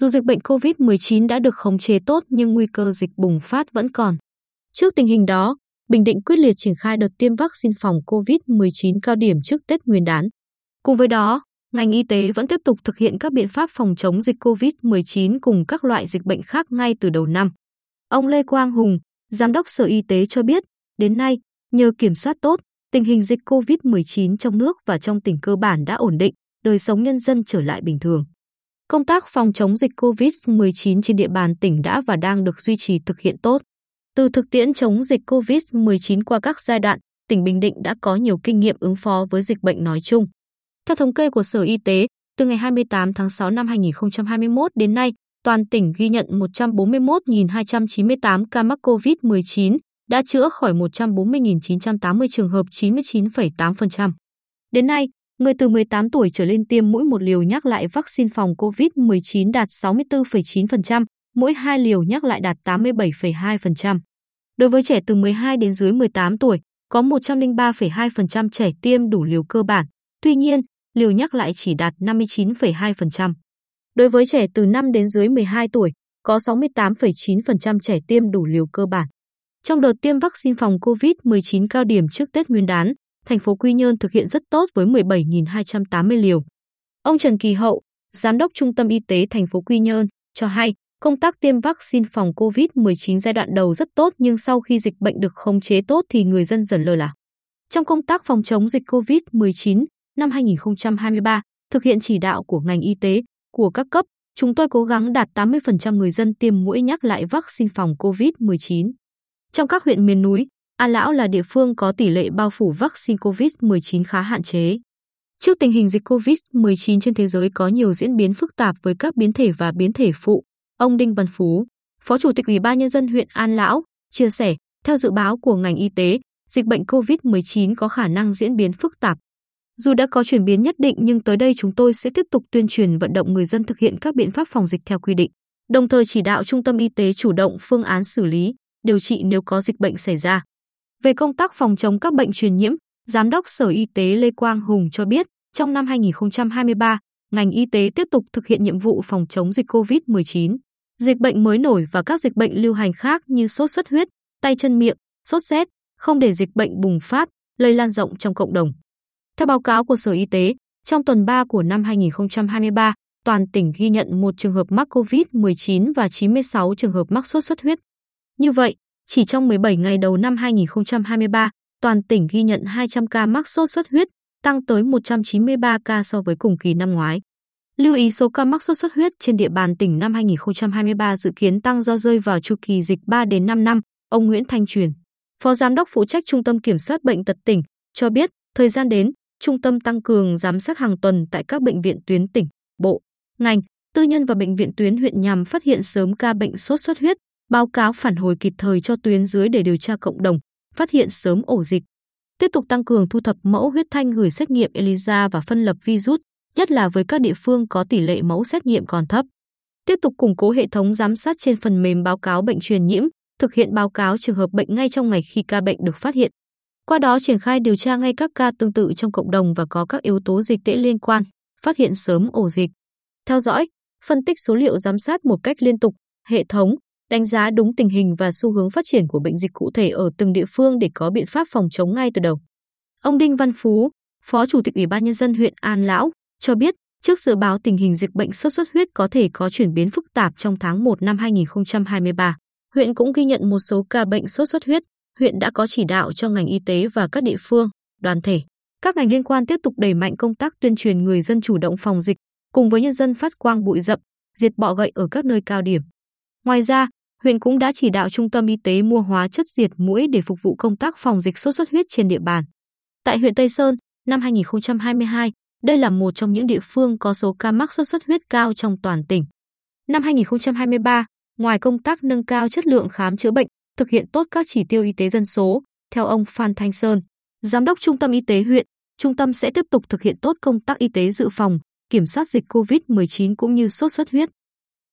Dù dịch bệnh COVID-19 đã được khống chế tốt nhưng nguy cơ dịch bùng phát vẫn còn. Trước tình hình đó, Bình Định quyết liệt triển khai đợt tiêm vaccine phòng COVID-19 cao điểm trước Tết Nguyên đán. Cùng với đó, ngành y tế vẫn tiếp tục thực hiện các biện pháp phòng chống dịch COVID-19 cùng các loại dịch bệnh khác ngay từ đầu năm. Ông Lê Quang Hùng, Giám đốc Sở Y tế cho biết, đến nay, nhờ kiểm soát tốt, tình hình dịch COVID-19 trong nước và trong tỉnh cơ bản đã ổn định, đời sống nhân dân trở lại bình thường. Công tác phòng chống dịch COVID-19 trên địa bàn tỉnh đã và đang được duy trì thực hiện tốt. Từ thực tiễn chống dịch COVID-19 qua các giai đoạn, tỉnh Bình Định đã có nhiều kinh nghiệm ứng phó với dịch bệnh nói chung. Theo thống kê của Sở Y tế, từ ngày 28 tháng 6 năm 2021 đến nay, toàn tỉnh ghi nhận 141.298 ca mắc COVID-19, đã chữa khỏi 140.980 trường hợp 99,8%. Đến nay, người từ 18 tuổi trở lên tiêm mũi một liều nhắc lại vaccine phòng COVID-19 đạt 64,9%, mỗi hai liều nhắc lại đạt 87,2%. Đối với trẻ từ 12 đến dưới 18 tuổi, có 103,2% trẻ tiêm đủ liều cơ bản. Tuy nhiên, liều nhắc lại chỉ đạt 59,2%. Đối với trẻ từ 5 đến dưới 12 tuổi, có 68,9% trẻ tiêm đủ liều cơ bản. Trong đợt tiêm vaccine phòng COVID-19 cao điểm trước Tết Nguyên đán, thành phố Quy Nhơn thực hiện rất tốt với 17.280 liều. Ông Trần Kỳ Hậu, Giám đốc Trung tâm Y tế thành phố Quy Nhơn, cho hay công tác tiêm vaccine phòng COVID-19 giai đoạn đầu rất tốt nhưng sau khi dịch bệnh được khống chế tốt thì người dân dần lơ là. Trong công tác phòng chống dịch COVID-19 năm 2023, thực hiện chỉ đạo của ngành y tế, của các cấp, chúng tôi cố gắng đạt 80% người dân tiêm mũi nhắc lại vaccine phòng COVID-19. Trong các huyện miền núi, An Lão là địa phương có tỷ lệ bao phủ vaccine COVID-19 khá hạn chế. Trước tình hình dịch COVID-19 trên thế giới có nhiều diễn biến phức tạp với các biến thể và biến thể phụ, ông Đinh Văn Phú, Phó Chủ tịch Ủy ban Nhân dân huyện An Lão, chia sẻ, theo dự báo của ngành y tế, dịch bệnh COVID-19 có khả năng diễn biến phức tạp. Dù đã có chuyển biến nhất định nhưng tới đây chúng tôi sẽ tiếp tục tuyên truyền vận động người dân thực hiện các biện pháp phòng dịch theo quy định, đồng thời chỉ đạo trung tâm y tế chủ động phương án xử lý, điều trị nếu có dịch bệnh xảy ra. Về công tác phòng chống các bệnh truyền nhiễm, Giám đốc Sở Y tế Lê Quang Hùng cho biết, trong năm 2023, ngành y tế tiếp tục thực hiện nhiệm vụ phòng chống dịch COVID-19, dịch bệnh mới nổi và các dịch bệnh lưu hành khác như sốt xuất huyết, tay chân miệng, sốt rét, không để dịch bệnh bùng phát, lây lan rộng trong cộng đồng. Theo báo cáo của Sở Y tế, trong tuần 3 của năm 2023, toàn tỉnh ghi nhận một trường hợp mắc COVID-19 và 96 trường hợp mắc sốt xuất huyết. Như vậy, chỉ trong 17 ngày đầu năm 2023, toàn tỉnh ghi nhận 200 ca mắc sốt xuất huyết, tăng tới 193 ca so với cùng kỳ năm ngoái. Lưu ý số ca mắc sốt xuất huyết trên địa bàn tỉnh năm 2023 dự kiến tăng do rơi vào chu kỳ dịch 3 đến 5 năm, ông Nguyễn Thanh Truyền, Phó Giám đốc phụ trách Trung tâm Kiểm soát Bệnh tật tỉnh, cho biết, thời gian đến, trung tâm tăng cường giám sát hàng tuần tại các bệnh viện tuyến tỉnh, bộ, ngành, tư nhân và bệnh viện tuyến huyện nhằm phát hiện sớm ca bệnh sốt xuất huyết, báo cáo phản hồi kịp thời cho tuyến dưới để điều tra cộng đồng, phát hiện sớm ổ dịch. Tiếp tục tăng cường thu thập mẫu huyết thanh gửi xét nghiệm ELISA và phân lập virus, nhất là với các địa phương có tỷ lệ mẫu xét nghiệm còn thấp. Tiếp tục củng cố hệ thống giám sát trên phần mềm báo cáo bệnh truyền nhiễm, thực hiện báo cáo trường hợp bệnh ngay trong ngày khi ca bệnh được phát hiện. Qua đó triển khai điều tra ngay các ca tương tự trong cộng đồng và có các yếu tố dịch tễ liên quan, phát hiện sớm ổ dịch. Theo dõi, phân tích số liệu giám sát một cách liên tục, hệ thống, đánh giá đúng tình hình và xu hướng phát triển của bệnh dịch cụ thể ở từng địa phương để có biện pháp phòng chống ngay từ đầu. Ông Đinh Văn Phú, Phó Chủ tịch Ủy ban nhân dân huyện An Lão cho biết, trước dự báo tình hình dịch bệnh sốt xuất huyết có thể có chuyển biến phức tạp trong tháng 1 năm 2023, huyện cũng ghi nhận một số ca bệnh sốt xuất huyết. Huyện đã có chỉ đạo cho ngành y tế và các địa phương, đoàn thể, các ngành liên quan tiếp tục đẩy mạnh công tác tuyên truyền người dân chủ động phòng dịch, cùng với nhân dân phát quang bụi rậm, diệt bọ gậy ở các nơi cao điểm. Ngoài ra, huyện cũng đã chỉ đạo trung tâm y tế mua hóa chất diệt mũi để phục vụ công tác phòng dịch sốt xuất huyết trên địa bàn. Tại huyện Tây Sơn, năm 2022, đây là một trong những địa phương có số ca mắc sốt xuất huyết cao trong toàn tỉnh. Năm 2023, ngoài công tác nâng cao chất lượng khám chữa bệnh, thực hiện tốt các chỉ tiêu y tế dân số, theo ông Phan Thanh Sơn, giám đốc trung tâm y tế huyện, trung tâm sẽ tiếp tục thực hiện tốt công tác y tế dự phòng, kiểm soát dịch COVID-19 cũng như sốt xuất huyết.